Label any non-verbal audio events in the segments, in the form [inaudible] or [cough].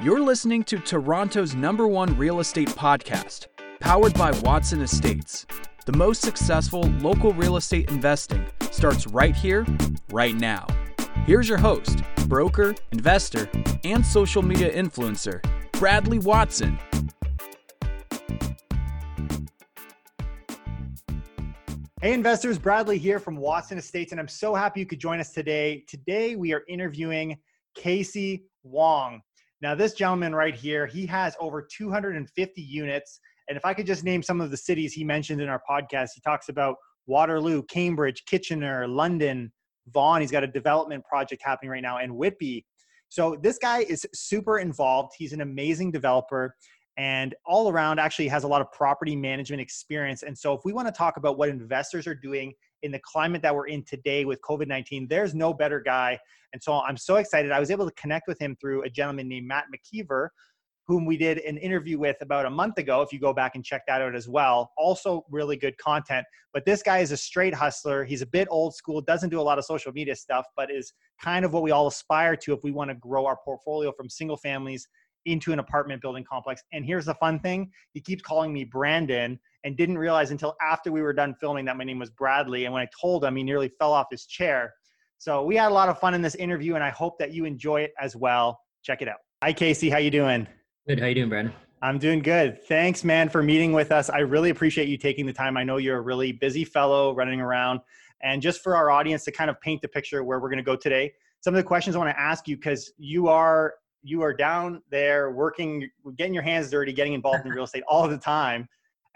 You're listening to Toronto's number one real estate podcast, powered by Watson Estates. The most successful local real estate investing starts right here, right now. Here's your host, broker, investor, and social media influencer, Bradley Watson. Hey, investors, Bradley here from Watson Estates, and I'm so happy you could join us today. Today, we are interviewing Casey Wong. Now, this gentleman right here, he has over 250 units. And if I could just name some of the cities he mentioned in our podcast, he talks about Waterloo, Cambridge, Kitchener, London, Vaughan. He's got a development project happening right now, and Whitby. So this guy is super involved. He's an amazing developer and all around actually has a lot of property management experience. And so if we want to talk about what investors are doing in the climate that we're in today with COVID 19, there's no better guy. And so I'm so excited. I was able to connect with him through a gentleman named Matt McKeever, whom we did an interview with about a month ago. If you go back and check that out as well, also really good content. But this guy is a straight hustler. He's a bit old school, doesn't do a lot of social media stuff, but is kind of what we all aspire to if we want to grow our portfolio from single families into an apartment building complex. And here's the fun thing he keeps calling me Brandon and didn't realize until after we were done filming that my name was Bradley. And when I told him, he nearly fell off his chair. So we had a lot of fun in this interview, and I hope that you enjoy it as well. Check it out. Hi, Casey. How you doing? Good. How you doing, Brandon? I'm doing good. Thanks, man, for meeting with us. I really appreciate you taking the time. I know you're a really busy fellow running around. And just for our audience to kind of paint the picture where we're going to go today, some of the questions I want to ask you because you are you are down there working, getting your hands dirty, getting involved in real [laughs] estate all the time.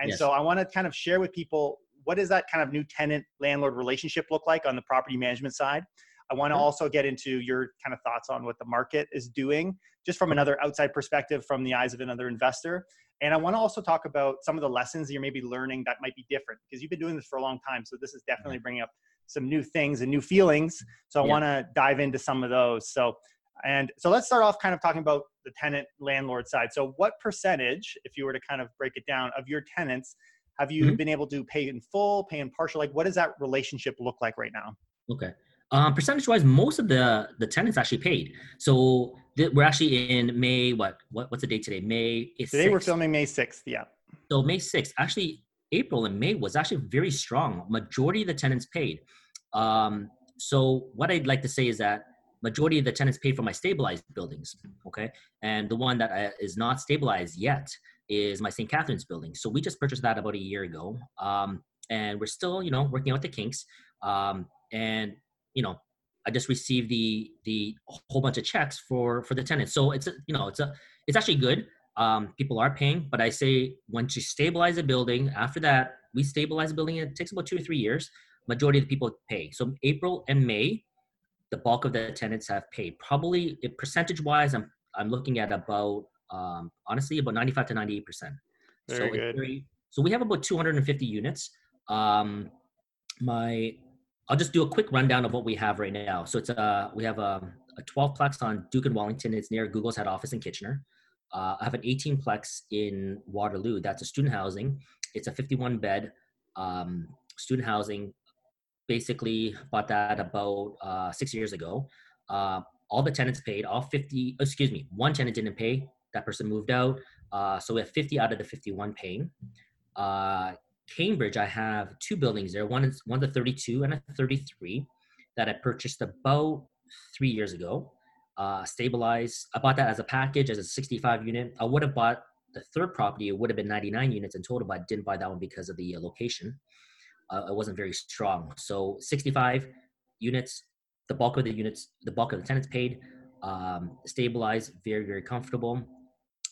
And yes. so I want to kind of share with people what does that kind of new tenant landlord relationship look like on the property management side? I want to mm-hmm. also get into your kind of thoughts on what the market is doing, just from another outside perspective, from the eyes of another investor. And I want to also talk about some of the lessons you're maybe learning that might be different because you've been doing this for a long time. So this is definitely mm-hmm. bringing up some new things and new feelings. So I yeah. want to dive into some of those. So and so let's start off kind of talking about the tenant landlord side. So, what percentage, if you were to kind of break it down, of your tenants have you mm-hmm. been able to pay in full, pay in partial? Like, what does that relationship look like right now? Okay. Um, percentage wise, most of the the tenants actually paid. So th- we're actually in May. What what what's the date today? May. Today 6th. we're filming May sixth. Yeah. So May sixth. Actually, April and May was actually very strong. Majority of the tenants paid. Um, so what I'd like to say is that majority of the tenants pay for my stabilized buildings okay? And the one that uh, is not stabilized yet is my st Catharines building. So we just purchased that about a year ago um, and we're still you know working out the kinks um, and you know i just received the the whole bunch of checks for for the tenants. So it's a, you know it's a it's actually good. Um, people are paying but i say once you stabilize a building after that we stabilize a building it takes about two or three years majority of the people pay. So april and may the bulk of the tenants have paid. Probably percentage wise, I'm I'm looking at about um, honestly about 95 to 98 percent. Very so good. Very, so we have about 250 units. Um, my I'll just do a quick rundown of what we have right now. So it's a we have a, a 12 plex on Duke and Wellington. It's near Google's head office in Kitchener. Uh, I have an 18 plex in Waterloo. That's a student housing. It's a 51 bed um, student housing basically bought that about uh, six years ago. Uh, all the tenants paid, all 50, excuse me, one tenant didn't pay. That person moved out. Uh, so we have 50 out of the 51 paying. Uh, Cambridge, I have two buildings there. One is one's a 32 and a 33 that I purchased about three years ago. Uh, stabilized. I bought that as a package as a 65 unit. I would have bought the third property. It would have been 99 units in total, but I didn't buy that one because of the uh, location uh, it wasn't very strong. So 65 units, the bulk of the units, the bulk of the tenants paid, um, stabilized, very, very comfortable.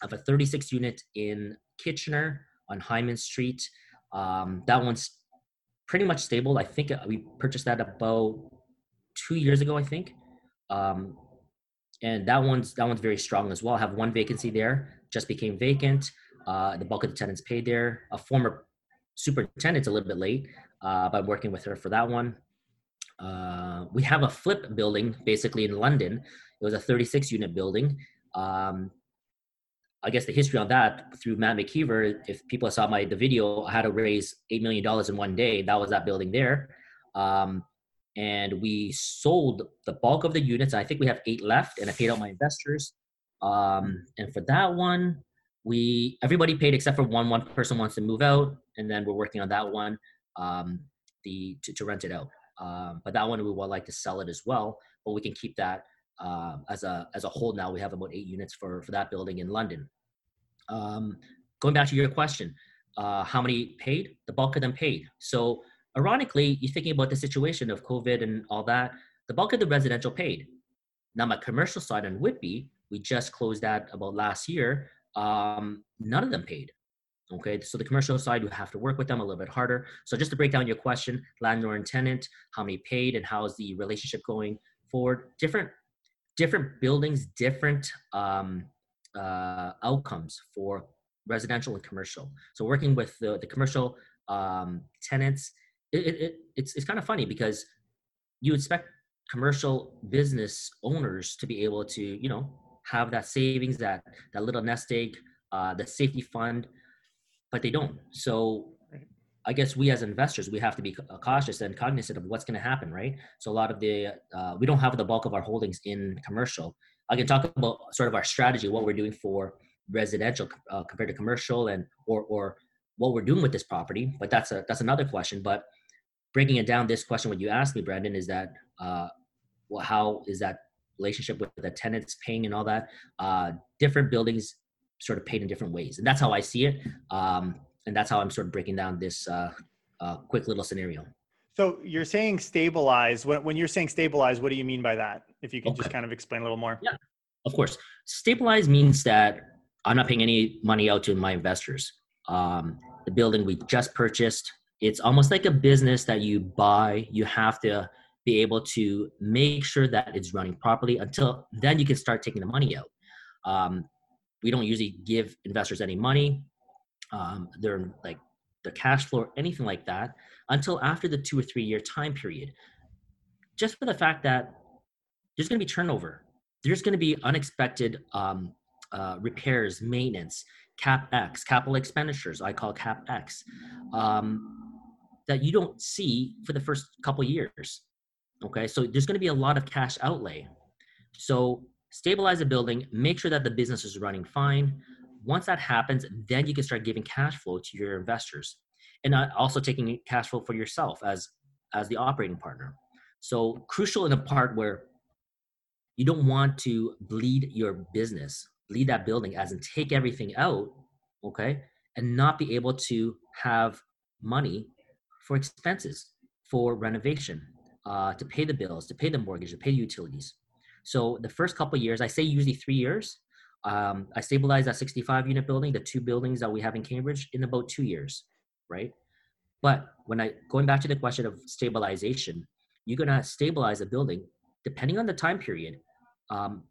I have a 36 unit in Kitchener on Heiman Street. Um, that one's pretty much stable. I think uh, we purchased that about two years ago, I think. Um, and that one's that one's very strong as well. I have one vacancy there, just became vacant. Uh, the bulk of the tenants paid there. A former superintendent's a little bit late, uh, by working with her for that one. Uh, we have a flip building basically in London. It was a 36 unit building. Um, I guess the history on that through Matt McKeever, if people saw my the video, I had to raise eight million dollars in one day. That was that building there, um, and we sold the bulk of the units. I think we have eight left, and I paid out my investors. Um, and for that one, we everybody paid except for one. One person wants to move out, and then we're working on that one. Um, the to, to rent it out. Um, but that one we would like to sell it as well. But we can keep that uh, as a as a whole. Now we have about eight units for for that building in London. Um, going back to your question, uh, how many paid? The bulk of them paid. So ironically, you're thinking about the situation of COVID and all that. The bulk of the residential paid. Now my commercial side on Whitby, we just closed that about last year. Um, none of them paid. Okay, so the commercial side, you have to work with them a little bit harder. So just to break down your question, landlord and tenant, how many paid, and how is the relationship going forward? Different, different buildings, different um, uh, outcomes for residential and commercial. So working with the, the commercial um, tenants, it, it, it, it's it's kind of funny because you expect commercial business owners to be able to you know have that savings, that that little nest egg, uh, the safety fund but they don't. So I guess we as investors we have to be uh, cautious and cognizant of what's going to happen, right? So a lot of the uh, we don't have the bulk of our holdings in commercial. I can talk about sort of our strategy, what we're doing for residential uh, compared to commercial, and or or what we're doing with this property. But that's a that's another question. But breaking it down, this question, what you asked me, Brandon, is that uh, well, how is that relationship with the tenants paying and all that? Uh, different buildings sort of paid in different ways. And that's how I see it. Um, and that's how I'm sort of breaking down this uh, uh, quick little scenario. So you're saying stabilize. When, when you're saying stabilize, what do you mean by that? If you can okay. just kind of explain a little more. Yeah, of course. Stabilize means that I'm not paying any money out to my investors. Um, the building we just purchased, it's almost like a business that you buy. You have to be able to make sure that it's running properly until then you can start taking the money out. Um, we don't usually give investors any money um, they're like the cash flow or anything like that until after the two or three year time period. Just for the fact that there's going to be turnover. There's going to be unexpected um, uh, repairs maintenance capex capital expenditures i call capex um, that you don't see for the first couple years okay? So there's going to be a lot of cash outlay. So stabilize a building, make sure that the business is running fine. Once that happens, then you can start giving cash flow to your investors and also taking cash flow for yourself as as the operating partner. So crucial in a part where you don't want to bleed your business, bleed that building as in take everything out, okay, and not be able to have money for expenses, for renovation, uh, to pay the bills, to pay the mortgage, to pay the utilities. So the first couple years, I say usually three years, um, I stabilized that 65 unit building, the two buildings that we have in Cambridge, in about two years, right? But when I going back to the question of stabilization, you're gonna stabilize a building depending on the time period. Um,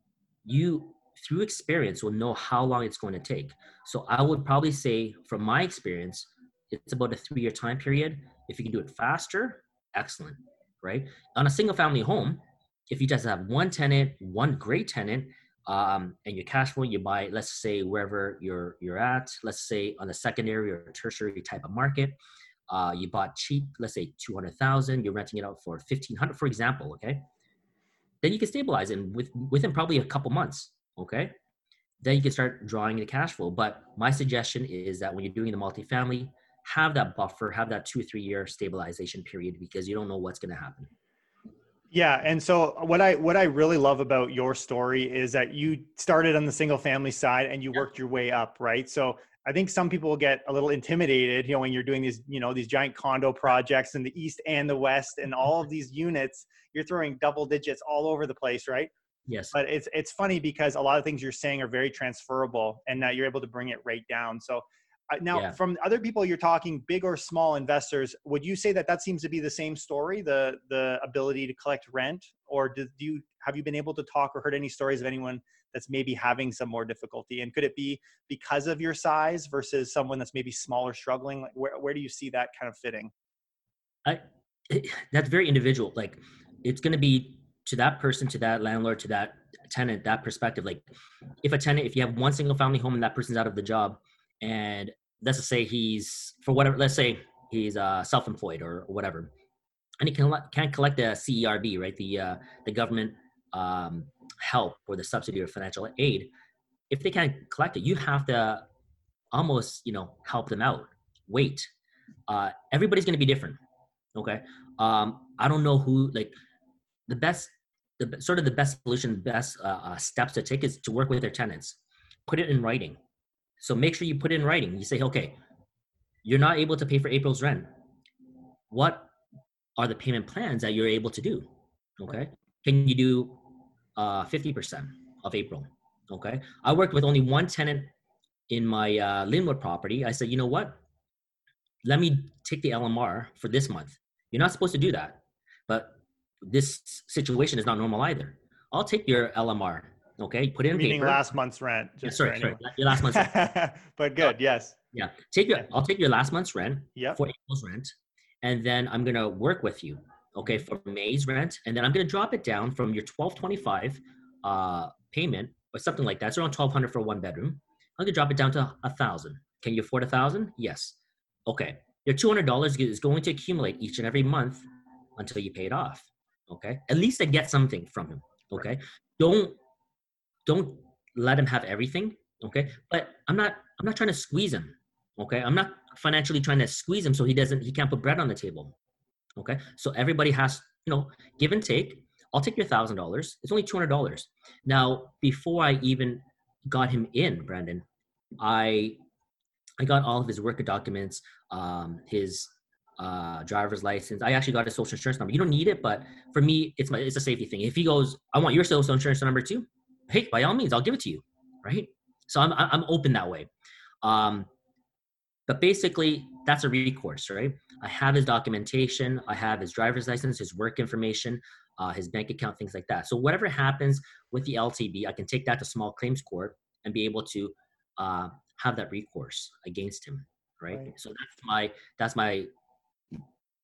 you through experience will know how long it's going to take. So I would probably say, from my experience, it's about a three-year time period. If you can do it faster, excellent, right? On a single-family home, if you just have one tenant, one great tenant, um, and your cash flow, you buy, let's say wherever you're you're at, let's say on a secondary or tertiary type of market, uh, you bought cheap, let's say two hundred thousand, you're renting it out for fifteen hundred, for example, okay. Then you can stabilize and with within probably a couple months, okay. Then you can start drawing the cash flow. But my suggestion is that when you're doing the multifamily, have that buffer, have that two three year stabilization period because you don't know what's going to happen. Yeah, and so what I what I really love about your story is that you started on the single family side and you worked your way up, right? So I think some people get a little intimidated, you know, when you're doing these, you know, these giant condo projects in the east and the west and all of mm-hmm. these units, you're throwing double digits all over the place, right? Yes. But it's it's funny because a lot of things you're saying are very transferable and that you're able to bring it right down. So now yeah. from other people you're talking big or small investors would you say that that seems to be the same story the the ability to collect rent? Or do, do you have you been able to talk or heard any stories of anyone that's maybe having some more difficulty? And could it be because of your size versus someone that's maybe smaller struggling? Like where, where do you see that kind of fitting? I [clears throat] that's very individual. Like it's going to be to that person to that landlord to that tenant that perspective. Like if a tenant if you have one single family home and that person's out of the job and let's say he's for whatever let's say he's uh, self-employed or, whatever and he can can't collect the CERB right the uh, the government um, help or the subsidy or financial aid if they can't collect it, you have to almost, you know, help them out. Wait. Uh, everybody's going to be different. Okay. Um, I don't know who, like, the best, the sort of the best solution, best uh, uh, steps to take is to work with their tenants. Put it in writing. So make sure you put in writing. You say, okay, you're not able to pay for April's rent. What are the payment plans that you're able to do? Okay. Can you do uh, 50% of April? Okay. I worked with only one tenant in my uh, Linwood property. I said, you know what? Let me take the LMR for this month. You're not supposed to do that, but this situation is not normal either. I'll take your LMR. Okay, put it in Meaning paper. last month's rent. Yeah, sorry, sorry, your last month's rent. [laughs] but good, yes. Yeah, take your. I'll take your last month's rent Yeah. for April's rent, and then I'm gonna work with you, okay, for May's rent, and then I'm gonna drop it down from your twelve twenty five uh, payment or something like that. It's around twelve hundred for one bedroom. I'm gonna drop it down to a thousand. Can you afford a thousand? Yes. Okay. Your two hundred dollars is going to accumulate each and every month until you pay it off. Okay. At least I get something from him. Okay. Don't don't let him have everything. Okay. But I'm not I'm not trying to squeeze him. Okay. I'm not financially trying to squeeze him so he doesn't he can't put bread on the table. Okay. So everybody has, you know, give and take. I'll take your thousand dollars. It's only two hundred dollars. Now, before I even got him in, Brandon, I I got all of his work documents, um, his uh, driver's license. I actually got his social insurance number. You don't need it, but for me, it's my it's a safety thing. If he goes, I want your social insurance number too. Hey, by all means, I'll give it to you. Right. So I'm I'm open that way. Um, but basically, that's a recourse, right? I have his documentation. I have his driver's license, his work information, uh, his bank account, things like that. So whatever happens with the LTB, I can take that to small claims court and be able to uh, have that recourse against him, right? Right. So that's my that's my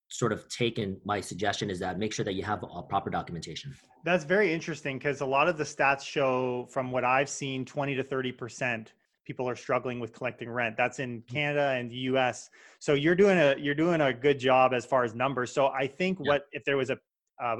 sort of taken my suggestion is that make sure that you have a proper documentation. That's very interesting because a lot of the stats show, from what I've seen, 20 to 30% people are struggling with collecting rent. That's in Mm-hmm. Canada and the US. So you're doing a you're doing a good job as far as numbers. So I think Yeah. what if there was a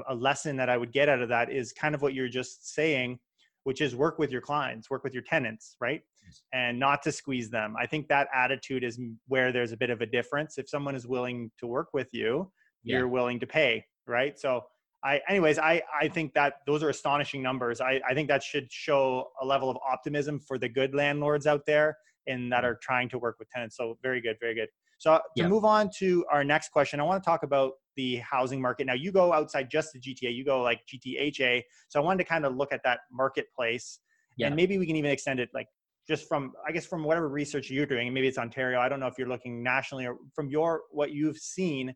a lesson that I would get out of that is kind of what you're just saying, which is work with your clients, work with your tenants, right? And not to squeeze them. I think that attitude is where there's a bit of a difference. If someone is willing to work with you, Yeah. you're willing to pay, right? So I, anyways, I, I think that those are astonishing numbers. I, I think that should show a level of optimism for the good landlords out there and that mm-hmm. are trying to work with tenants. So very good, very good. So to Yeah. move on to our next question, I want to talk about the housing market. Now you go outside just the GTA, you go like GTHA. So I wanted to kind of look at that marketplace Yeah. and maybe we can even extend it like just from, I guess from whatever research you're doing, maybe it's Ontario. I don't know if you're looking nationally or from your, what you've seen,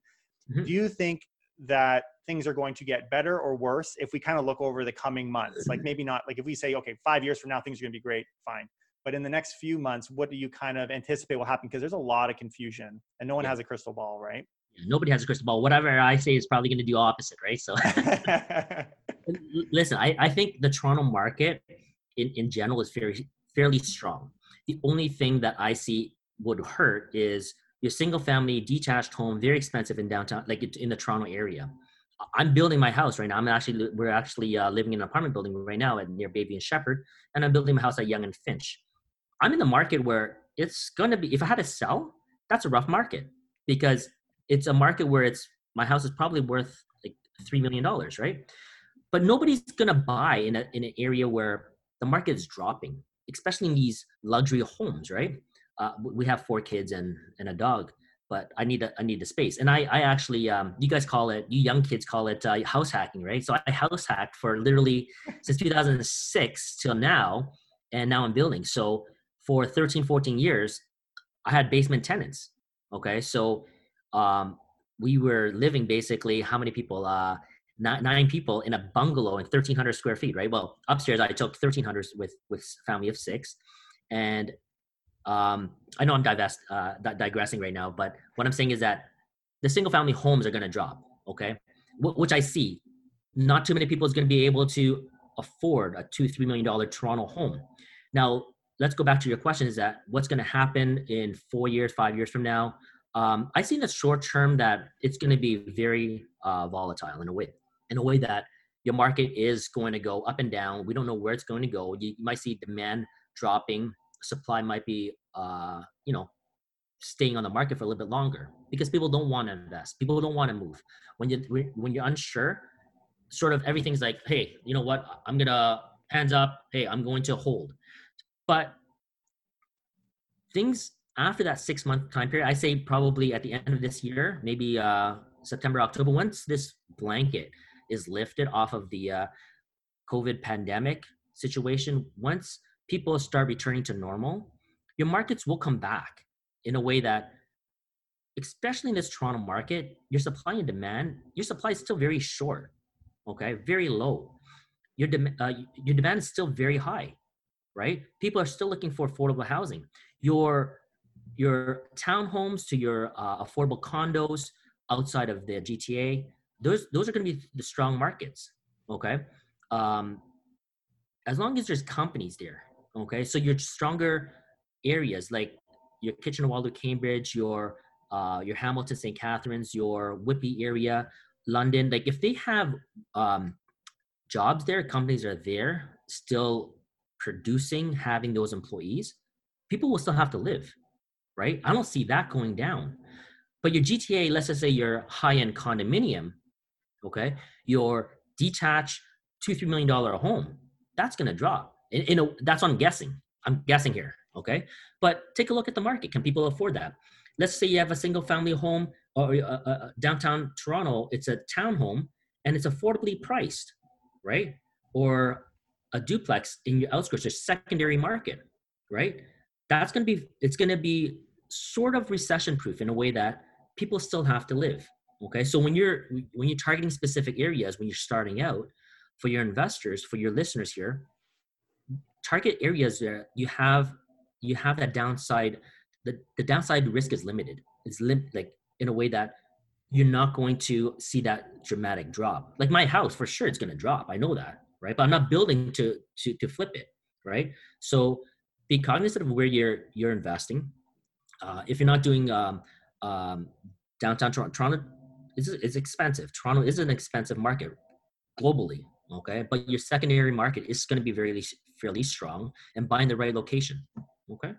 Mhm. do you think that things are going to get better or worse if we kind of look over the coming months? Like maybe not like if we say, okay, five years from now things are going to be great, fine. But in the next few months, what do you kind of anticipate will happen? Because there's a lot of confusion and no one Yeah. has a crystal ball, right? Nobody has a crystal ball. Whatever I say is probably going to do opposite, right? So [laughs] [laughs] listen I, I think the toronto market in, in general is very fairly strong. The only thing that i see would hurt is your single family detached home very expensive in downtown like in the toronto area. I'm building my house right now. I'm actually we're actually uh, living in an apartment building right now at near Bayview and Sheppard and i'm building my house at Yonge and finch. I'm in the market where it's going to be if i had to sell that's a rough market because it's a market where it's my house is probably worth like three million dollars right? But nobody's gonna buy in, a, in an area where the market is dropping, especially in these luxury homes, right? Uh, we have four kids and, and a dog, but I need a, I need the space. And I, I actually, um, you guys call it, you young kids call it uh, house hacking, right? So I house hacked for literally [laughs] since 2006 till now, and now I'm building. So for 13, 14 years, I had basement tenants. Okay, so um, we were living basically how many people? Uh, nine, people in a bungalow in 1300 square feet right? Well upstairs i took 1300 with with family of six. And um i know i'm divest, uh, digressing right now but what i'm saying is that the single family homes are going to drop okay? Wh- which i see. Not too many people is going to be able to afford a two three million dollar toronto home. Now let's go back to your question is that what's going to happen in four years five years from now? Um, i see in the short term that it's going to be very uh, volatile in a way in a way that your market is going to go up and down. We don't know where it's going to go. You, you might see demand dropping. Supply might be uh, you know staying on the market for a little bit longer because people don't want to invest. People don't want to move. When you when you're unsure sort of everything's like hey you know what? I'm gonna hands up. Hey i'm going to hold. But things after that six month time period i say probably at the end of this year maybe uh september october once this blanket is lifted off of the uh, covid pandemic situation once people start returning to normal your markets will come back in a way that especially in this toronto market your supply and demand your supply is still very short okay? Very low. Your, dem- uh, your demand is still very high right? People are still looking for affordable housing. Your your townhomes to your uh, affordable condos outside of the gta those those are going to be the strong markets okay? Um, as long as there's companies there okay? So your stronger areas like your kitchener-waterloo cambridge your uh, your hamilton st catharines your Whitby area london like if they have um, jobs there companies are there still producing having those employees people will still have to live right? I don't see that going down. But your gta let's just say your high-end condominium okay your detached two three million dollar home that's going to drop in, in a, that's what i'm guessing i'm guessing here okay but take a look at the market can people afford that let's say you have a single family home or uh, uh, uh, downtown Toronto, it's a townhome and it's affordably priced, right? Or a duplex in your outskirts, a secondary market, right? That's going to be it's going to be sort of recession proof in a way that people still have to live. Okay, so when you're when you're targeting specific areas when you're starting out for your investors, for your listeners here, target areas where you have you have that downside. The, the downside risk is limited. It's lim- like in a way that you're not going to see that dramatic drop. Like my house, for sure, it's going to drop. I know that, right? But I'm not building to to to flip it, right? So be cognizant of where you're you're investing. Uh, if you're not doing um, um, downtown Toronto is is expensive. Toronto is an expensive market globally, okay? But your secondary market is going to be very fairly strong, and buying the right location, okay?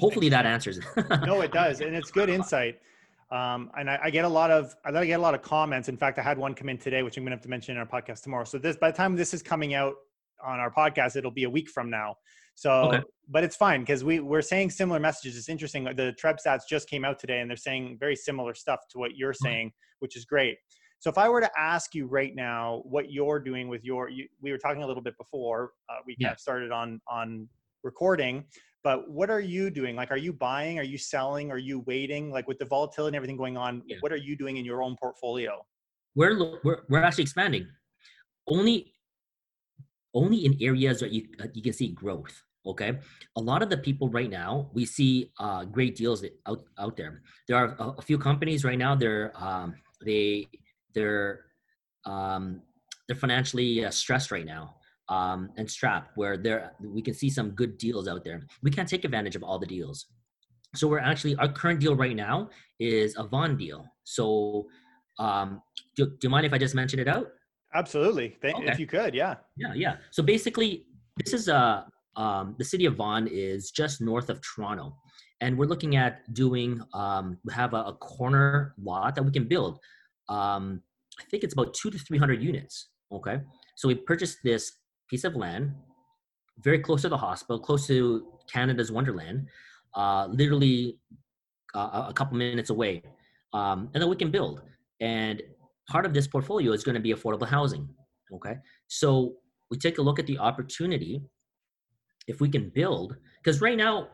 Hopefully that answers. It. [laughs] no, it does, and it's good insight. Um, and I, I, get a lot of I get a lot of comments. In fact, I had one come in today, which I'm going to have to mention in our podcast tomorrow. So this by the time this is coming out on our podcast, it'll be a week from now. So, okay. but it's fine because we we're saying similar messages. It's interesting. The TREB stats just came out today, and they're saying very similar stuff to what you're saying, which is great. So, if I were to ask you right now what you're doing with your, you, we were talking a little bit before uh, we yeah. kind of started on on recording but what are you doing like are you buying are you selling are you waiting like with the volatility and everything going on yeah. what are you doing in your own portfolio we're we're, we're actually expanding only only in areas that you you can see growth okay a lot of the people right now we see uh, great deals out out there there are a, a few companies right now they're um, they they're um, they're financially uh, stressed right now um, and strapped where there we can see some good deals out there. We can't take advantage of all the deals. So we're actually our current deal right now is a Vaughan deal. So um, do, do you mind if I just mention it out? Absolutely, Thank, okay. if you could, yeah. Yeah, yeah. So basically, this is a um, the city of Vaughan is just north of Toronto, and we're looking at doing um, we have a, a corner lot that we can build. Um, I think it's about two to three hundred units. Okay, so we purchased this piece of land very close to the hospital, close to Canada's Wonderland, uh, literally uh, a couple minutes away. Um, and then we can build. And part of this portfolio is going to be affordable housing. Okay. So we take a look at the opportunity if we can build, because right now,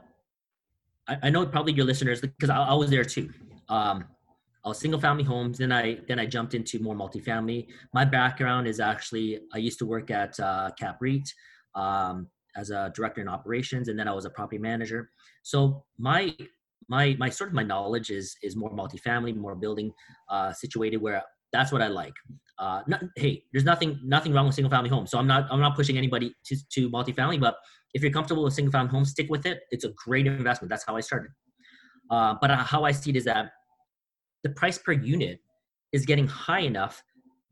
I, I, know probably your listeners, because I, I was there too. Um, uh, single family homes. Then I then I jumped into more multifamily. My background is actually I used to work at uh, Cap um, as a director in operations, and then I was a property manager. So my my my sort of my knowledge is is more multifamily, more building uh, situated where that's what I like. Uh, hey, there's nothing nothing wrong with single family homes. So I'm not I'm not pushing anybody to to multifamily, but if you're comfortable with single family homes, stick with it. It's a great investment. That's how I started. Uh, but how I see it is that the price per unit is getting high enough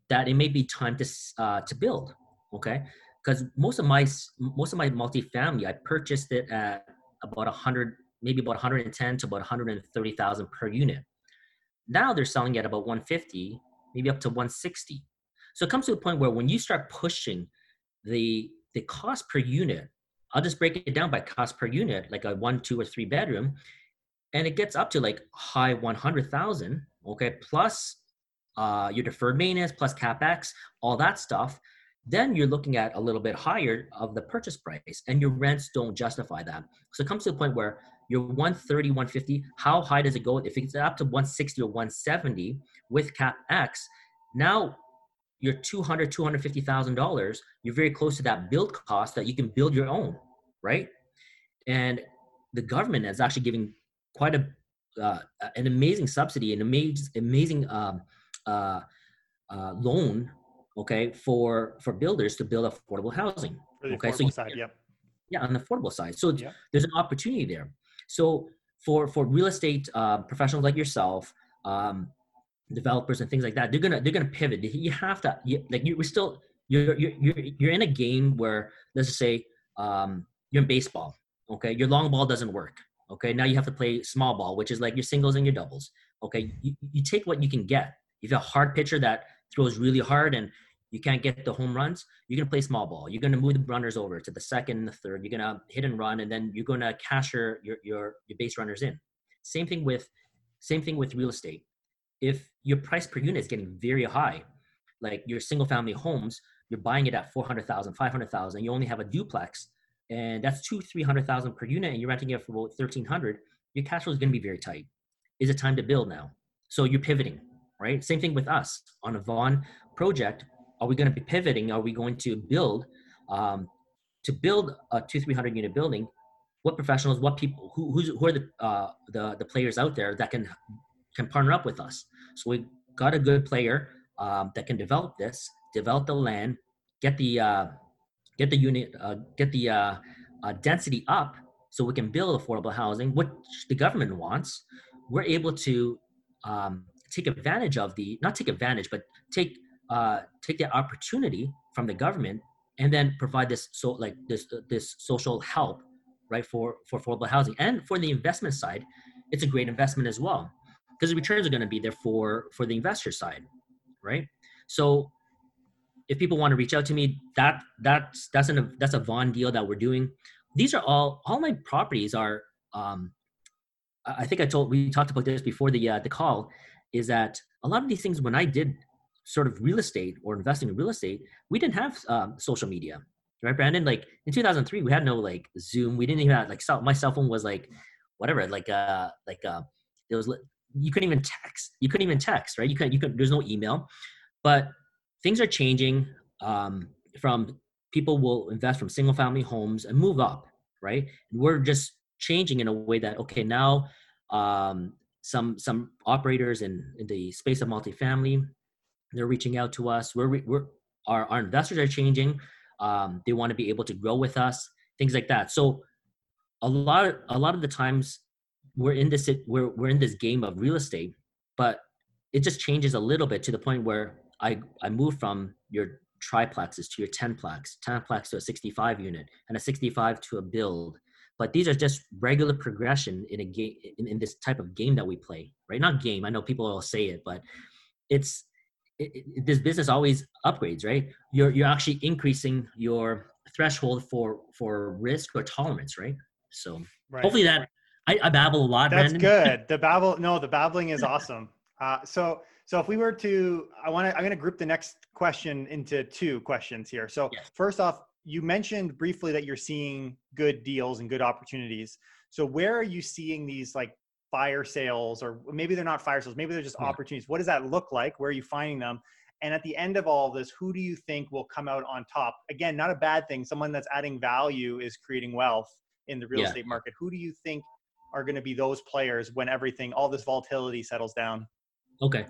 that it may be time to uh, to build. Okay, because most of my most of my multifamily, I purchased it at about a hundred, maybe about 110 to about 130,000 per unit. Now they're selling at about 150, maybe up to 160. So it comes to a point where when you start pushing the the cost per unit, I'll just break it down by cost per unit, like a one, two, or three bedroom, and it gets up to like high 100,000. Okay, plus uh, your deferred maintenance, plus capex, all that stuff. Then you're looking at a little bit higher of the purchase price, and your rents don't justify that. So it comes to a point where you're 130, 150. How high does it go? If it's up to 160 or 170 with capex, now you're 200 250000 dollars you're very close to that build cost that you can build your own right and the government is actually giving quite a uh, an amazing subsidy an amazing amazing um, uh, uh, loan okay for for builders to build affordable housing okay so you, side, yep. yeah on the affordable side so yep. there's an opportunity there so for for real estate uh, professionals like yourself um, developers and things like that they're gonna they're gonna pivot. You have to you, like you we're still you're, you're you're you're in a game where let's just say um, you're in baseball okay? Your long ball doesn't work okay? Now you have to play small ball which is like your singles and your doubles okay? You, you take what you can get. If you have a hard pitcher that throws really hard and you can't get the home runs you're going to play small ball you're going to move the runners over to the second and the third you're going to hit and run and then you're going to cash your, your your your base runners in same thing with same thing with real estate if your price per unit is getting very high, like your single family homes, you're buying it at 400,000, 500,000, you only have a duplex and that's two, 300,000 per unit and you're renting it for about 1300, your cash flow is going to be very tight. Is it time to build now? So you're pivoting, right? Same thing with us on a Vaughan project. Are we going to be pivoting? Are we going to build, um, to build a two, 300 unit building? What professionals, what people, who, who are the, uh, the, the players out there that can can partner up with us. So we got a good player um, that can develop this, develop the land, get the uh, get the unit, uh, get the uh, uh, density up, so we can build affordable housing, which the government wants. We're able to um, take advantage of the not take advantage, but take uh, take that opportunity from the government and then provide this so like this this social help right for for affordable housing. And for the investment side it's a great investment as well because the returns are going to be there for for the investor side right? So if people want to reach out to me that that's that's an that's a Vaughan deal that we're doing. These are all all my properties are um i think i told we talked about this before the uh, the call is that a lot of these things when i did sort of real estate or investing in real estate we didn't have um, social media right brandon like in 2003 we had no like zoom we didn't even have like my cell phone was like whatever like uh like uh it was you couldn't even text. You couldn't even text, right? You couldn't. You could. There's no email, but things are changing. Um, from people will invest from single family homes and move up, right? And we're just changing in a way that okay now um, some some operators in, in the space of multifamily they're reaching out to us we're, we're our, our investors are changing um, they want to be able to grow with us things like that so a lot a lot of the times we're in this we're we're in this game of real estate, but it just changes a little bit to the point where I I move from your triplexes to your 10plex, 10plex to a 65 unit, and a 65 to a build. But these are just regular progression in a game in, in this type of game that we play, right? Not game. I know people will say it, but it's it, it, this business always upgrades, right? You're you're actually increasing your threshold for for risk or tolerance, right? So right. hopefully that I, I babble a lot. That's Brandon. good. The [laughs] babble, no, the babbling is awesome. Uh, so, so if we were to, I want to, I'm going to group the next question into two questions here. So, yes. first off, you mentioned briefly that you're seeing good deals and good opportunities. So, where are you seeing these like fire sales, or maybe they're not fire sales, maybe they're just yeah. opportunities? What does that look like? Where are you finding them? And at the end of all of this, who do you think will come out on top? Again, not a bad thing. Someone that's adding value is creating wealth in the real yeah. estate market. Who do you think are going to be those players when everything, all this volatility settles down? Okay.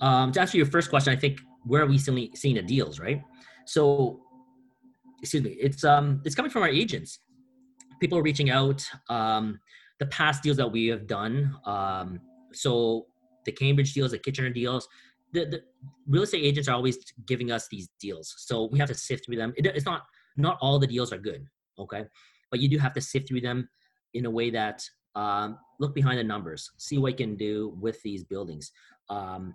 Um, to answer your first question, I think where are we seeing, seeing the deals, right? So, excuse me, it's um, it's coming from our agents. People are reaching out. Um, the past deals that we have done. Um, so the Cambridge deals, the Kitchener deals, the, the real estate agents are always giving us these deals. So we have to sift through them. It, it's not not all the deals are good. Okay, but you do have to sift through them in a way that um, look behind the numbers, see what you can do with these buildings. Um,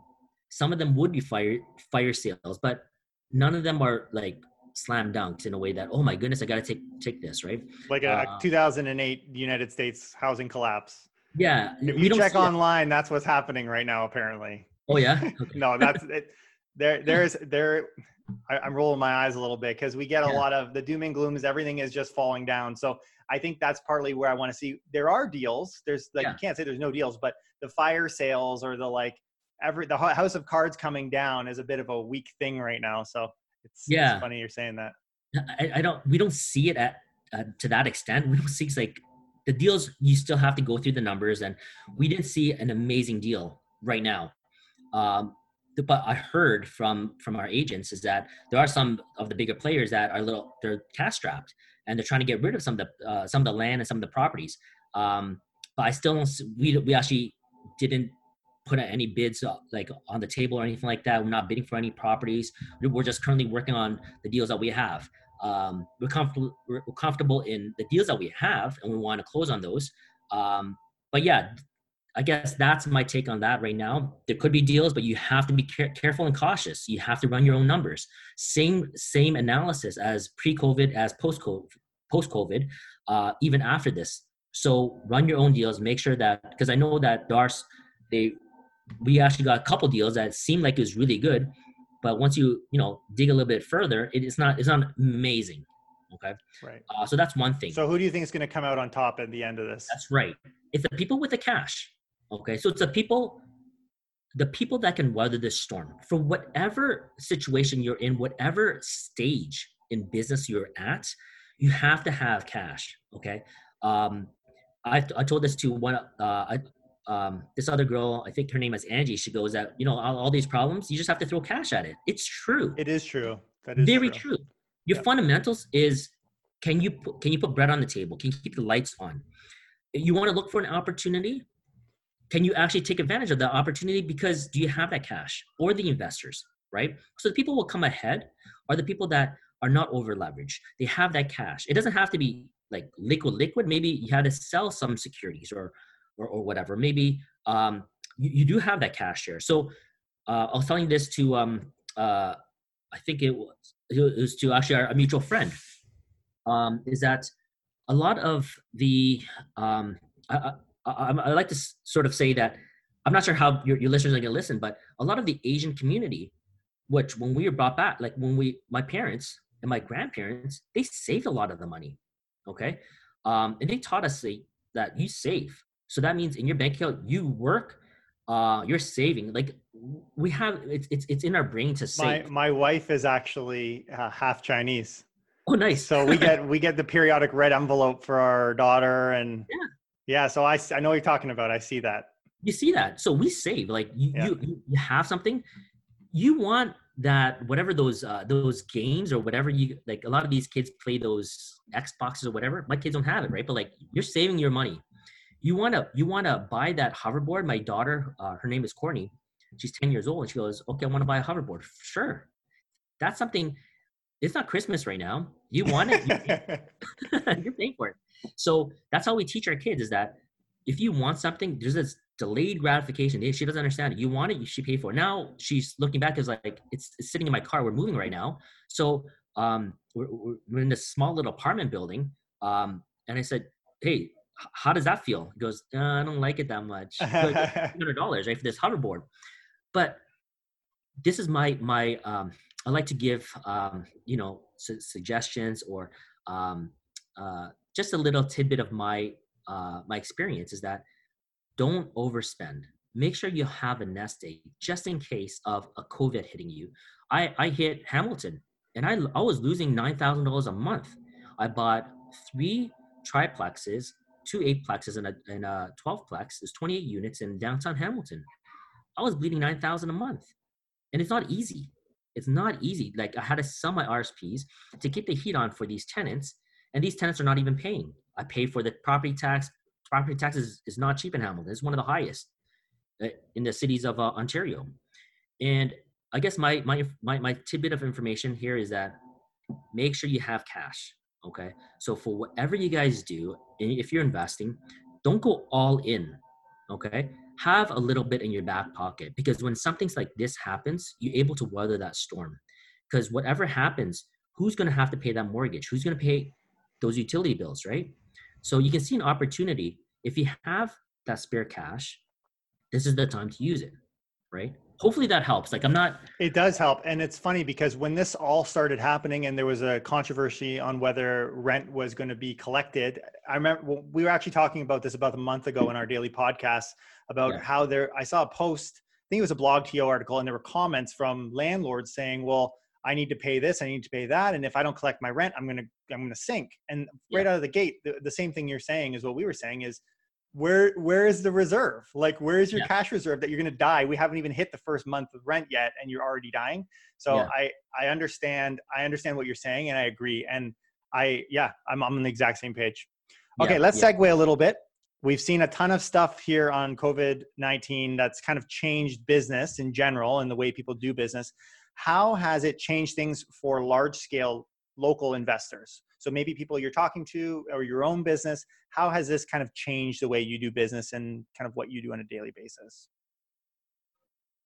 some of them would be fire fire sales, but none of them are like slam dunks in a way that oh my goodness, I got to take take this right. Like a uh, 2008 United States housing collapse. Yeah, if you check online, that's what's happening right now. Apparently. Oh yeah. [laughs] Okay. no, that's it. There, there's there. I, am rolling my eyes a little bit because we get a yeah. lot of the doom and glooms. Everything is just falling down. So I think that's partly where I want to see. There are deals. There's like yeah. you can't say there's no deals, but the fire sales or the like every the house of cards coming down is a bit of a weak thing right now. So it's, yeah. It's funny you're saying that. I, I, don't. We don't see it at uh, to that extent. We don't see like the deals. You still have to go through the numbers, and we didn't see an amazing deal right now. Um, but I heard from from our agents is that there are some of the bigger players that are little they're cash strapped and they're trying to get rid of some of the uh, some of the land and some of the properties. Um, but I still don't. We we actually didn't put out any bids like on the table or anything like that. We're not bidding for any properties. We're just currently working on the deals that we have. Um, we're comfortable. We're comfortable in the deals that we have, and we want to close on those. Um, but yeah, I guess that's my take on that right now. There could be deals, but you have to be care- careful and cautious. You have to run your own numbers. Same same analysis as pre-COVID, as post-COVID, post-COVID, uh, even after this. So run your own deals. Make sure that because I know that Dars, they we actually got a couple deals that seemed like it was really good, but once you you know dig a little bit further, it is not it's not amazing. Okay. Right. Uh, so that's one thing. So who do you think is going to come out on top at the end of this? That's right. It's the people with the cash. Okay. So it's the people, the people that can weather this storm for whatever situation you're in, whatever stage in business you're at, you have to have cash. Okay. Um, I, I told this to one, uh, I, um, this other girl, I think her name is Angie. She goes that you know all, all, these problems, you just have to throw cash at it. It's true. It is true. That is very true. true. Your yeah. fundamentals is can you put, can you put bread on the table? Can you keep the lights on? You want to look for an opportunity. Can you actually take advantage of the opportunity because do you have that cash or the investors, right? So the people will come ahead are the people that are not over leveraged. They have that cash. It doesn't have to be like liquid liquid. Maybe you had to sell some securities or or, or whatever. Maybe um, you, you, do have that cash share. So uh, I was telling this to, um, uh, I think it was, it was to actually our, a mutual friend, um, is that a lot of the, um, I, I, I, I, like to sort of say that I'm not sure how your, your listeners are going to listen, but a lot of the Asian community, which when we were brought back, like when we, my parents and my grandparents, they saved a lot of the money. Okay. Um, and they taught us that you save so that means in your bank account, you work, uh, you're saving. Like we have, it's it's it's in our brain to save. My my wife is actually uh, half Chinese. Oh, nice. so we get we get the periodic red envelope for our daughter, and [laughs] yeah, yeah. So I I know what you're talking about. I see that. You see that. So we save. Like you yeah. you, you have something. You want that whatever those uh, those games or whatever you like. A lot of these kids play those Xboxes or whatever. My kids don't have it, right? But like you're saving your money you want to you want to buy that hoverboard? My daughter uh, her name is courtney. She's 10 years old and she goes okay i want to buy a hoverboard. Sure. That's something it's not christmas right now. You want it you're paying [laughs] [laughs] for it. So that's how we teach our kids is that if you want something there's this delayed gratification. She doesn't understand it. You want it you should pay for it. Now she's looking back is like it's, it's sitting in my car. We're moving right now. So um we're, we're in this small little apartment building um and i said hey how does that feel? He goes, uh, I don't like it that much. [laughs] Hundred dollars, right, for this hoverboard. But this is my my. Um, I like to give um, you know su- suggestions or um, uh, just a little tidbit of my uh, my experience is that don't overspend. Make sure you have a nest egg just in case of a COVID hitting you. I I hit Hamilton and I I was losing nine thousand dollars a month. I bought three triplexes two eight plexes and a, and a 12 plex. There's 28 units in downtown Hamilton. I was bleeding 9,000 a month. And it's not easy. It's not easy. Like I had to sell my RSPs to keep the heat on for these tenants. And these tenants are not even paying. I pay for the property tax. Property tax is, is not cheap in Hamilton. It's one of the highest uh, in the cities of uh, Ontario. And I guess my, my, my, my tidbit of information here is that make sure you have cash. Okay. So for whatever you guys do, if you're investing, don't go all in. Okay. Have a little bit in your back pocket because when something like this happens, you're able to weather that storm. Because whatever happens, who's going to have to pay that mortgage? Who's going to pay those utility bills, right? So you can see an opportunity. If you have that spare cash, this is the time to use it, right? Hopefully that helps like i'm not it does help and it's funny because when this all started happening and there was a controversy on whether rent was going to be collected i remember we were actually talking about this about a month ago in our daily podcast about yeah. how there i saw a post i think it was a blogTO article and there were comments from landlords saying well i need to pay this i need to pay that and if i don't collect my rent i'm going to i'm to sink and right yeah. out of the gate the, the same thing you're saying is what we were saying is where where is the reserve? Like where is your yeah. cash reserve that you're going to die? We haven't even hit the first month of rent yet and you're already dying. So yeah. i i understand i understand what you're saying and i agree. And i yeah i'm, I'm on the exact same page. Okay yeah, let's segue a little bit. We've seen a ton of stuff here on covid-19 that's kind of changed business in general and the way people do business. How has it changed things for large scale local investors so maybe people you're talking to or your own business, how has this kind of changed the way you do business and kind of what you do on a daily basis?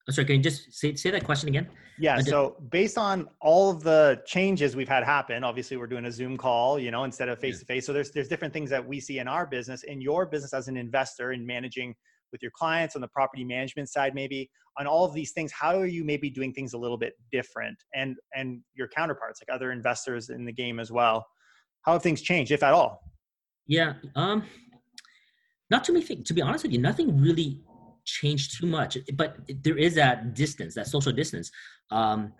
Sorry, can you just say, say that question again? Yeah. So based on all of the changes we've had happen, obviously we're doing a Zoom call, you know, instead of face to face. So there's there's different things that we see in our business, in your business as an investor in managing with your clients on the property management side, maybe on all of these things. How are you maybe doing things a little bit different and and your counterparts, like other investors in the game as well? How have things changed, if at all? Yeah, um, not too many things. To be honest with you, nothing really changed too much. But there is that distance, that social distance. Um,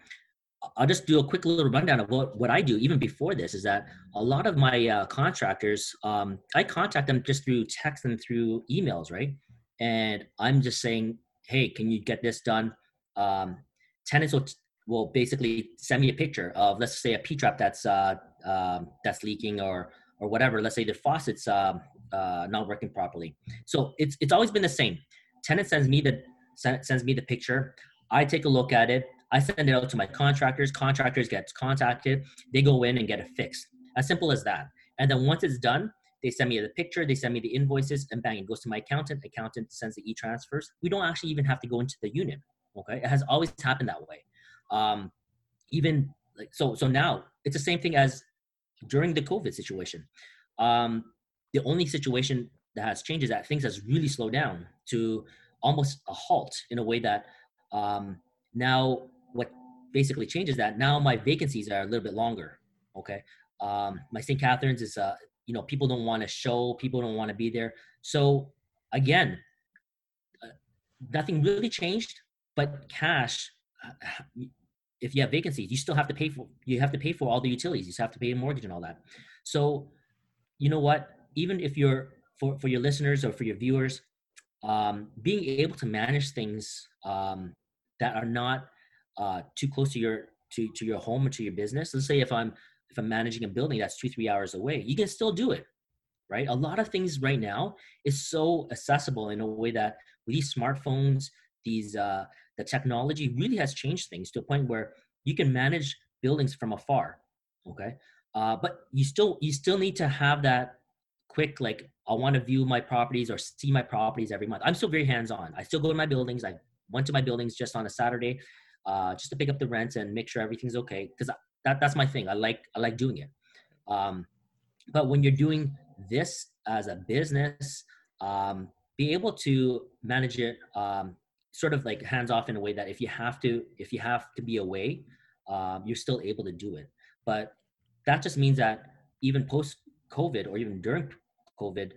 I'll just do a quick little rundown of what, what I do even before this is that a lot of my uh, contractors, um, I contact them just through text and through emails, right? And I'm just saying, hey, can you get this done? Um, tenants will, will basically send me a picture of, let's say, a P trap that's uh, um, that's leaking or or whatever. Let's say the faucet's uh, uh, not working properly. So it's it's always been the same. Tenant sends me the sends me the picture. I take a look at it. I send it out to my contractors. Contractors get contacted. They go in and get it fixed. As simple as that. And then once it's done, they send me the picture. They send me the invoices, and bang, it goes to my accountant. Accountant sends the e-transfers. We don't actually even have to go into the unit. Okay, it has always happened that way. Um, even like so. So now it's the same thing as during the COVID situation. Um, the only situation that has changed is that things has really slowed down to almost a halt in a way that um, now what basically changes that now my vacancies are a little bit longer. Okay, um, my St. Catharines is uh, you know people don't want to show, people don't want to be there. So again, uh, nothing really changed, but cash uh, if you have vacancies, you still have to pay for you have to pay for all the utilities. You have to pay a mortgage and all that. So, you know what? Even if you're for for your listeners or for your viewers, um, being able to manage things um, that are not uh, too close to your to to your home or to your business. Let's say if I'm if I'm managing a building that's two three hours away, you can still do it, right? A lot of things right now is so accessible in a way that with these smartphones, these uh, the technology really has changed things to a point where you can manage buildings from afar okay? Uh, but you still you still need to have that quick like i want to view my properties or see my properties every month. I'm still very hands on i still go to my buildings. I went to my buildings just on a saturday uh, just to pick up the rents and make sure everything's okay because that, that's my thing. I like i like doing it. Um, but when you're doing this as a business um, be able to manage it um, sort of like hands off in a way that if you have to if you have to be away um, you're still able to do it. But that just means that even post covid or even during covid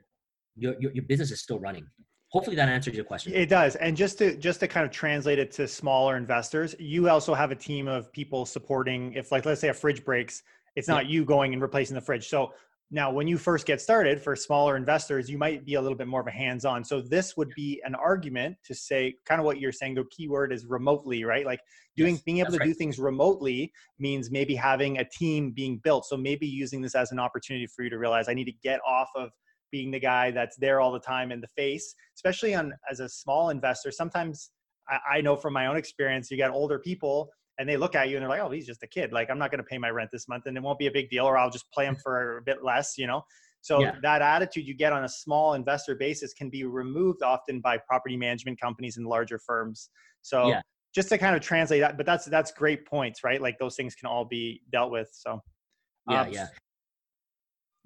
your, your, your business is still running. Hopefully that answers your question. It does. And just to just to kind of translate it to smaller investors you also have a team of people supporting if like let's say a fridge breaks it's not yeah. you going and replacing the fridge. So now, when you first get started for smaller investors, you might be a little bit more of a hands on. So, this would be an argument to say kind of what you're saying. The keyword is remotely, right? Like doing, yes, being able to right. do things remotely means maybe having a team being built. So, maybe using this as an opportunity for you to realize I need to get off of being the guy that's there all the time in the face, especially on as a small investor. Sometimes I, I know from my own experience, you got older people and they look at you and they're like, oh, he's just a kid. Like I'm not going to pay my rent this month, and it won't be a big deal, or I'll just play him for a bit less, you know. So Yeah. that attitude you get on a small investor basis can be removed often by property management companies and larger firms. So Yeah. just to kind of translate that, but that's that's great points, right? Like those things can all be dealt with. So Yeah, um, yeah.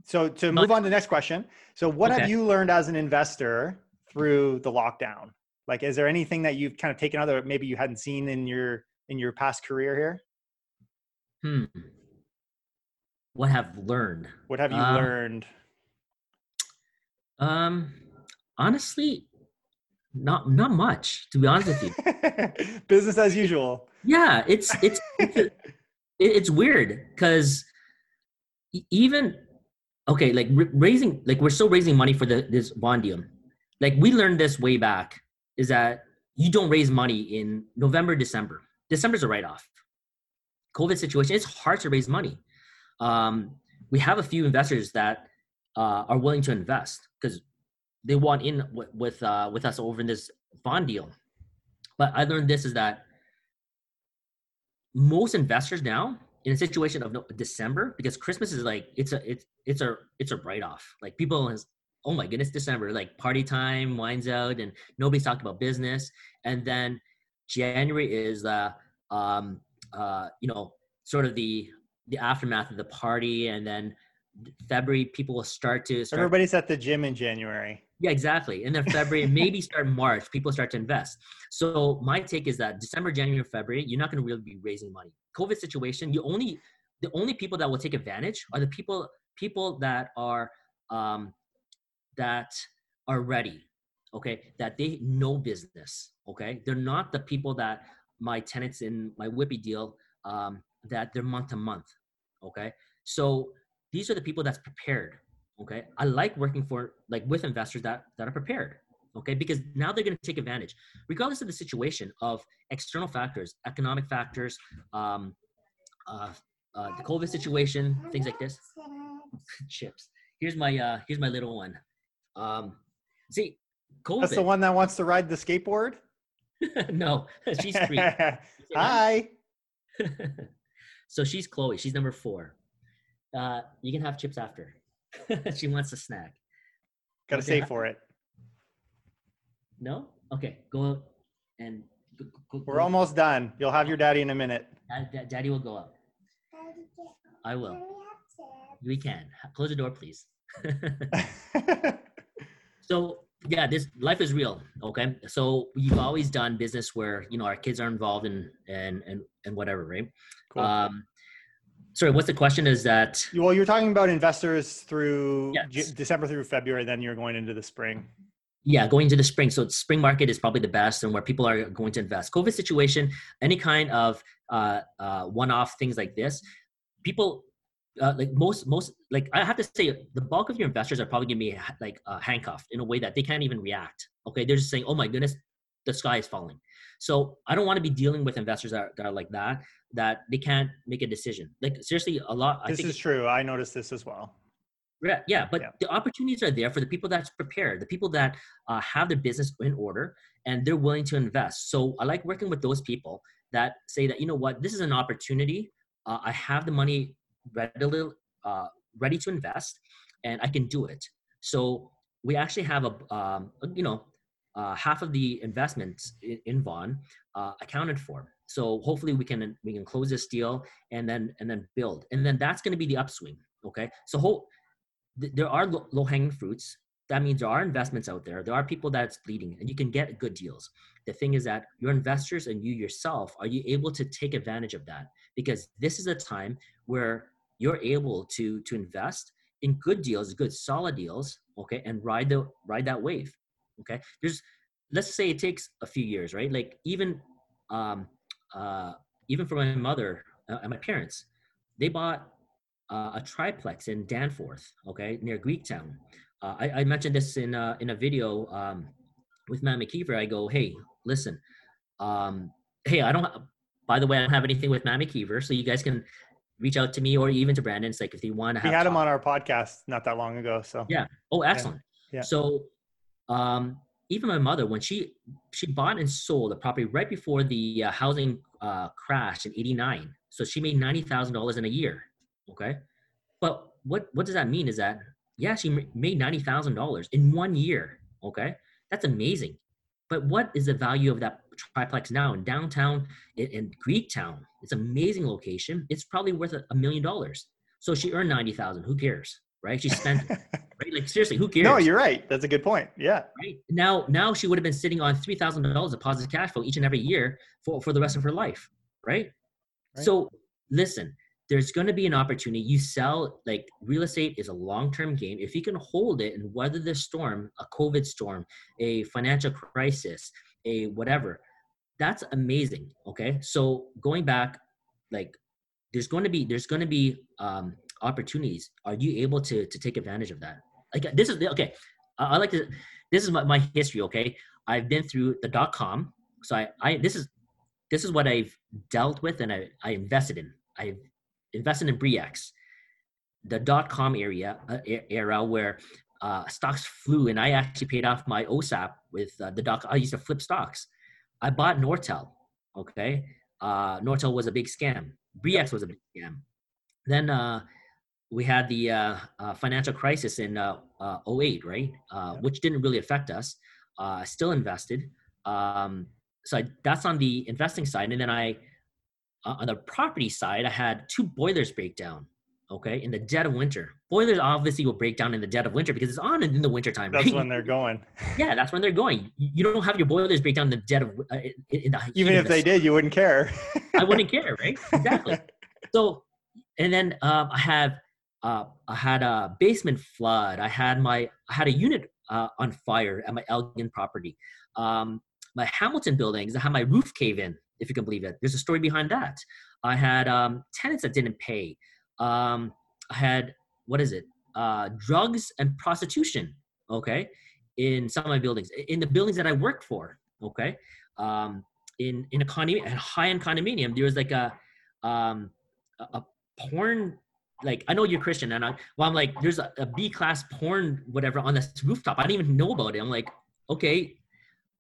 So to move on to the next question. So what have you learned as an investor through the lockdown? Like, is there anything that you've kind of taken other maybe you hadn't seen in your in your past career here? Hmm. What have learned? What have you Um, learned? Um, honestly, not not much. To be honest with you. [laughs] Business as usual. Yeah, it's it's it's, a- [laughs] it's weird because even okay, like raising like we're still raising money for the this bond deal. Like we learned this way back is that you don't raise money in November, December. December's a write off. COVID situation, it's hard to raise money. Um, we have a few investors that uh, are willing to invest because they want in with with, uh, with us over in this bond deal. But I learned this is that most investors now in a situation of no, December because Christmas is like it's a it's it's a it's a write off. Like people is oh my goodness December like party time winds out and nobody's talking about business and then January is uh um uh you know sort of the the aftermath of the party and then February people will start to start Everybody's at the gym in January. yeah, exactly. And then February, and maybe start March, people start to invest. So my take is that December, January, February, you're not going to really be raising money. COVID situation, you only the only people that will take advantage are the people people that are um, that are ready. Okay, that they know business. Okay, they're not the people that my tenants in my Whitby deal um, that they're month to month. Okay, so these are the people that's prepared okay? I like working for like with investors that that are prepared okay? Because now they're going to take advantage regardless of the situation of external factors economic factors um uh, uh the covid situation things like this. [laughs] Chips. Here's my uh here's my little one. Um see covid That's the one that wants to ride the skateboard. [laughs] no [laughs] she's three [laughs] Hi. so she's chloe she's number four uh you can have chips after she wants a snack Got to Okay, save for it. No? Okay, go out and go, go, We're go- almost done. You'll have your daddy in a minute. Dad, Dad- Daddy will go up. I will. We can. Close the door, please. so yeah, this life is real. Okay, so we've always done business where you know our kids are involved in and and and whatever, right? cool. Um, sorry, what's the question? Is that well, you're talking about investors through Yes. J- December through February, then you're going into the spring. yeah going into the spring so spring market is probably the best and where people are going to invest covid situation any kind of uh, uh, one-off things like this people uh, like most most like i have to say the bulk of your investors are probably going to be like uh, handcuffed in a way that they can't even react okay they're just saying oh my goodness the sky is falling so i don't want to be dealing with investors that are, that are like that that they can't make a decision like seriously a lot i This think is true. I noticed this as well. yeah, yeah, but Yeah. the opportunities are there for the people that's prepared, the people that uh, have their business in order and they're willing to invest. So I like working with those people that say that you know what, this is an opportunity. Uh, I have the money readily uh, ready to invest, and I can do it. So we actually have a um, you know uh, half of the investments in, in Vaughan uh, accounted for. So hopefully we can we can close this deal and then and then build, and then that's going to be the upswing. Okay, so th- there are low hanging fruits. That means there are investments out there. There are people that's bleeding, and you can get good deals. The thing is that your investors and you yourself are you able to take advantage of that? Because this is a time where you're able to to invest in good deals, good solid deals, okay, and ride the ride that wave. Okay, there's let's say it takes a few years, right? Like even um, uh, even for my mother uh, and my parents, they bought uh, a triplex in Danforth, okay, near Greektown. Uh, I, I mentioned this in a, in a video um, with Matt McKeever. I go, hey, listen, um, hey, I don't. By the way, I don't have anything with Matt McKeever, so you guys can reach out to me or even to Brandon. It's like if you want to We have. had him on our podcast not that long ago. So Yeah. Oh, excellent. yeah. So, um, even my mother, when she she bought and sold a property right before the uh, housing uh, crash in '89, so she made ninety thousand dollars in a year. Okay, but what what does that mean? Is that yeah, she made ninety thousand dollars in one year. Okay, that's amazing. But what is the value of that triplex now in downtown in, in Greektown? It's amazing location. It's probably worth a, a million dollars. So she earned ninety thousand. Who cares, right? She spent [laughs] right. Like seriously, who cares? No, you're right. That's a good point. Yeah. Right now, now she would have been sitting on three thousand dollars of positive cash flow each and every year for for the rest of her life, right? right. So listen, there's going to be an opportunity. You sell like real estate is a long-term game. If you can hold it and weather the storm, a COVID storm, a financial crisis, a whatever, that's amazing. Okay, so going back, like there's going to be there's going to be um, opportunities. Are you able to to take advantage of that? Like this is okay. I, I like to. This is my, my history. Okay, I've been through the dot com. So I, I this is this is what I've dealt with and I, I invested in. I've invested in Bre-X, the dot com area uh, era where uh, stocks flew, and I actually paid off my OSAP with uh, the dot. I used to flip stocks. I bought Nortel. Okay, uh, Nortel was a big scam. Bre-X was a big scam. Then uh, we had the uh, uh, financial crisis in uh, uh, 08, right? Uh. Which didn't really affect us. Uh, still invested. Um, so I, that's on the investing side. And then I uh, on the property side, I had two boilers break down. Okay, in the dead of winter, boilers obviously will break down in the dead of winter because it's on in the winter time. That's right? when they're going. [laughs] yeah, that's when they're going. You don't have your boilers break down in the dead of uh, in the even if the they sun. did, you wouldn't care. I wouldn't [laughs] care, right? Exactly. So, and then um, I have uh, I had a basement flood. I had my I had a unit uh, on fire at my Elgin property. Um, my Hamilton buildings, I had my roof cave in if you can believe it. There's a story behind that. I had um, tenants that didn't pay. Um, I had what is it? Uh, drugs and prostitution. Okay, in some of my buildings, in the buildings that I work for. Okay, um, in in a condominium, a high end condominium, there was like a um, a, a porn like I know you're Christian, and I well, I'm like, there's a, a B class porn whatever on this rooftop. I didn't even know about it. I'm like, okay,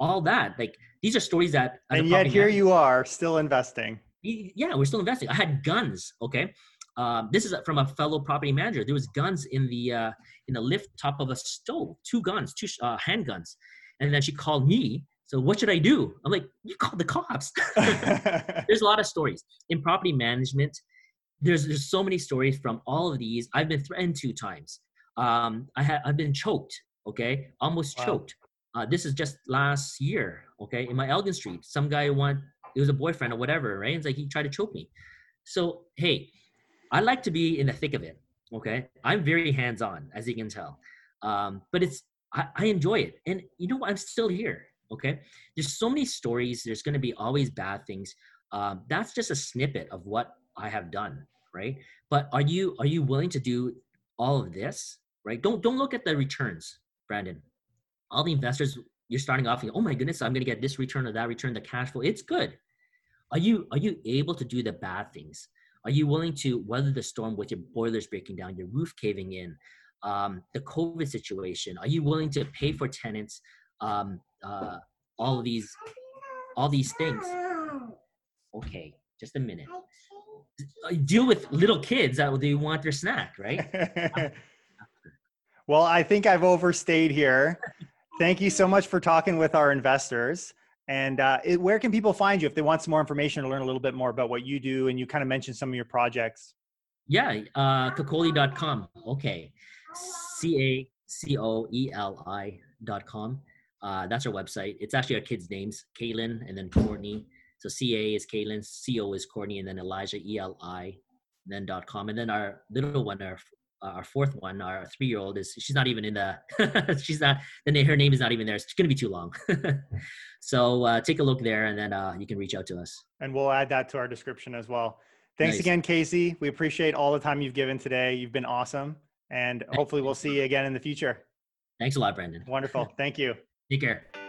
all that like these are stories that and yet here you are still investing. Yeah we're still investing. I had guns okay? Um, this is from a fellow property manager. There was guns in the uh, in the lift top of a stove. Two guns two uh, handguns. And then she called me. So what should i do? I'm like you called the cops. [laughs] [laughs] There's a lot of stories. In property management there's there's so many stories from all of these. I've been threatened two times. Um, i had i've been choked okay? Almost wow. choked uh, this is just last year, okay, in my Elgin Street. Some guy want it was a boyfriend or whatever, right? It's like he tried to choke me. So hey, I like to be in the thick of it. Okay, I'm very hands-on, as you can tell. Um, but it's I, I enjoy it, and you know what? I'm still here. Okay, there's so many stories. There's going to be always bad things. Um, that's just a snippet of what I have done, right? But are you are you willing to do all of this, right? Don't don't look at the returns, Brandon all the investors you're starting off thinking, oh my goodness, I'm going to get this return or that return, the cash flow. It's good. Are you are you able to do the bad things? Are you willing to weather the storm with your boilers breaking down, your roof caving in, um, the COVID situation? Are you willing to pay for tenants? Um, uh, all of these, all these things. Okay, just a minute. Deal with little kids that they want their snack, right? [laughs] well, I think I've overstayed here. [laughs] Thank you so much for talking with our investors. And uh, it, where can people find you if they want some more information or learn a little bit more about what you do? And you kind of mentioned some of your projects. Yeah, uh, cacoeli.com. Okay. C A C O E L I.com. Uh, that's our website. It's actually our kids' names, Kaylin and then Courtney. So C A is Kaylin, C O is Courtney, and then Elijah, E L I, then dot com. And then our little one, our our fourth one, our three year old, is she's not even in the. [laughs] she's not. Then her name is not even there. It's gonna be too long. [laughs] [laughs] so uh, take a look there, and then uh, you can reach out to us. And we'll add that to our description as well. Thanks nice. again, Casey. We appreciate all the time you've given today. You've been awesome, and hopefully we'll see you again in the future. Thanks a lot, Brandon. Wonderful. Thank you. Take care.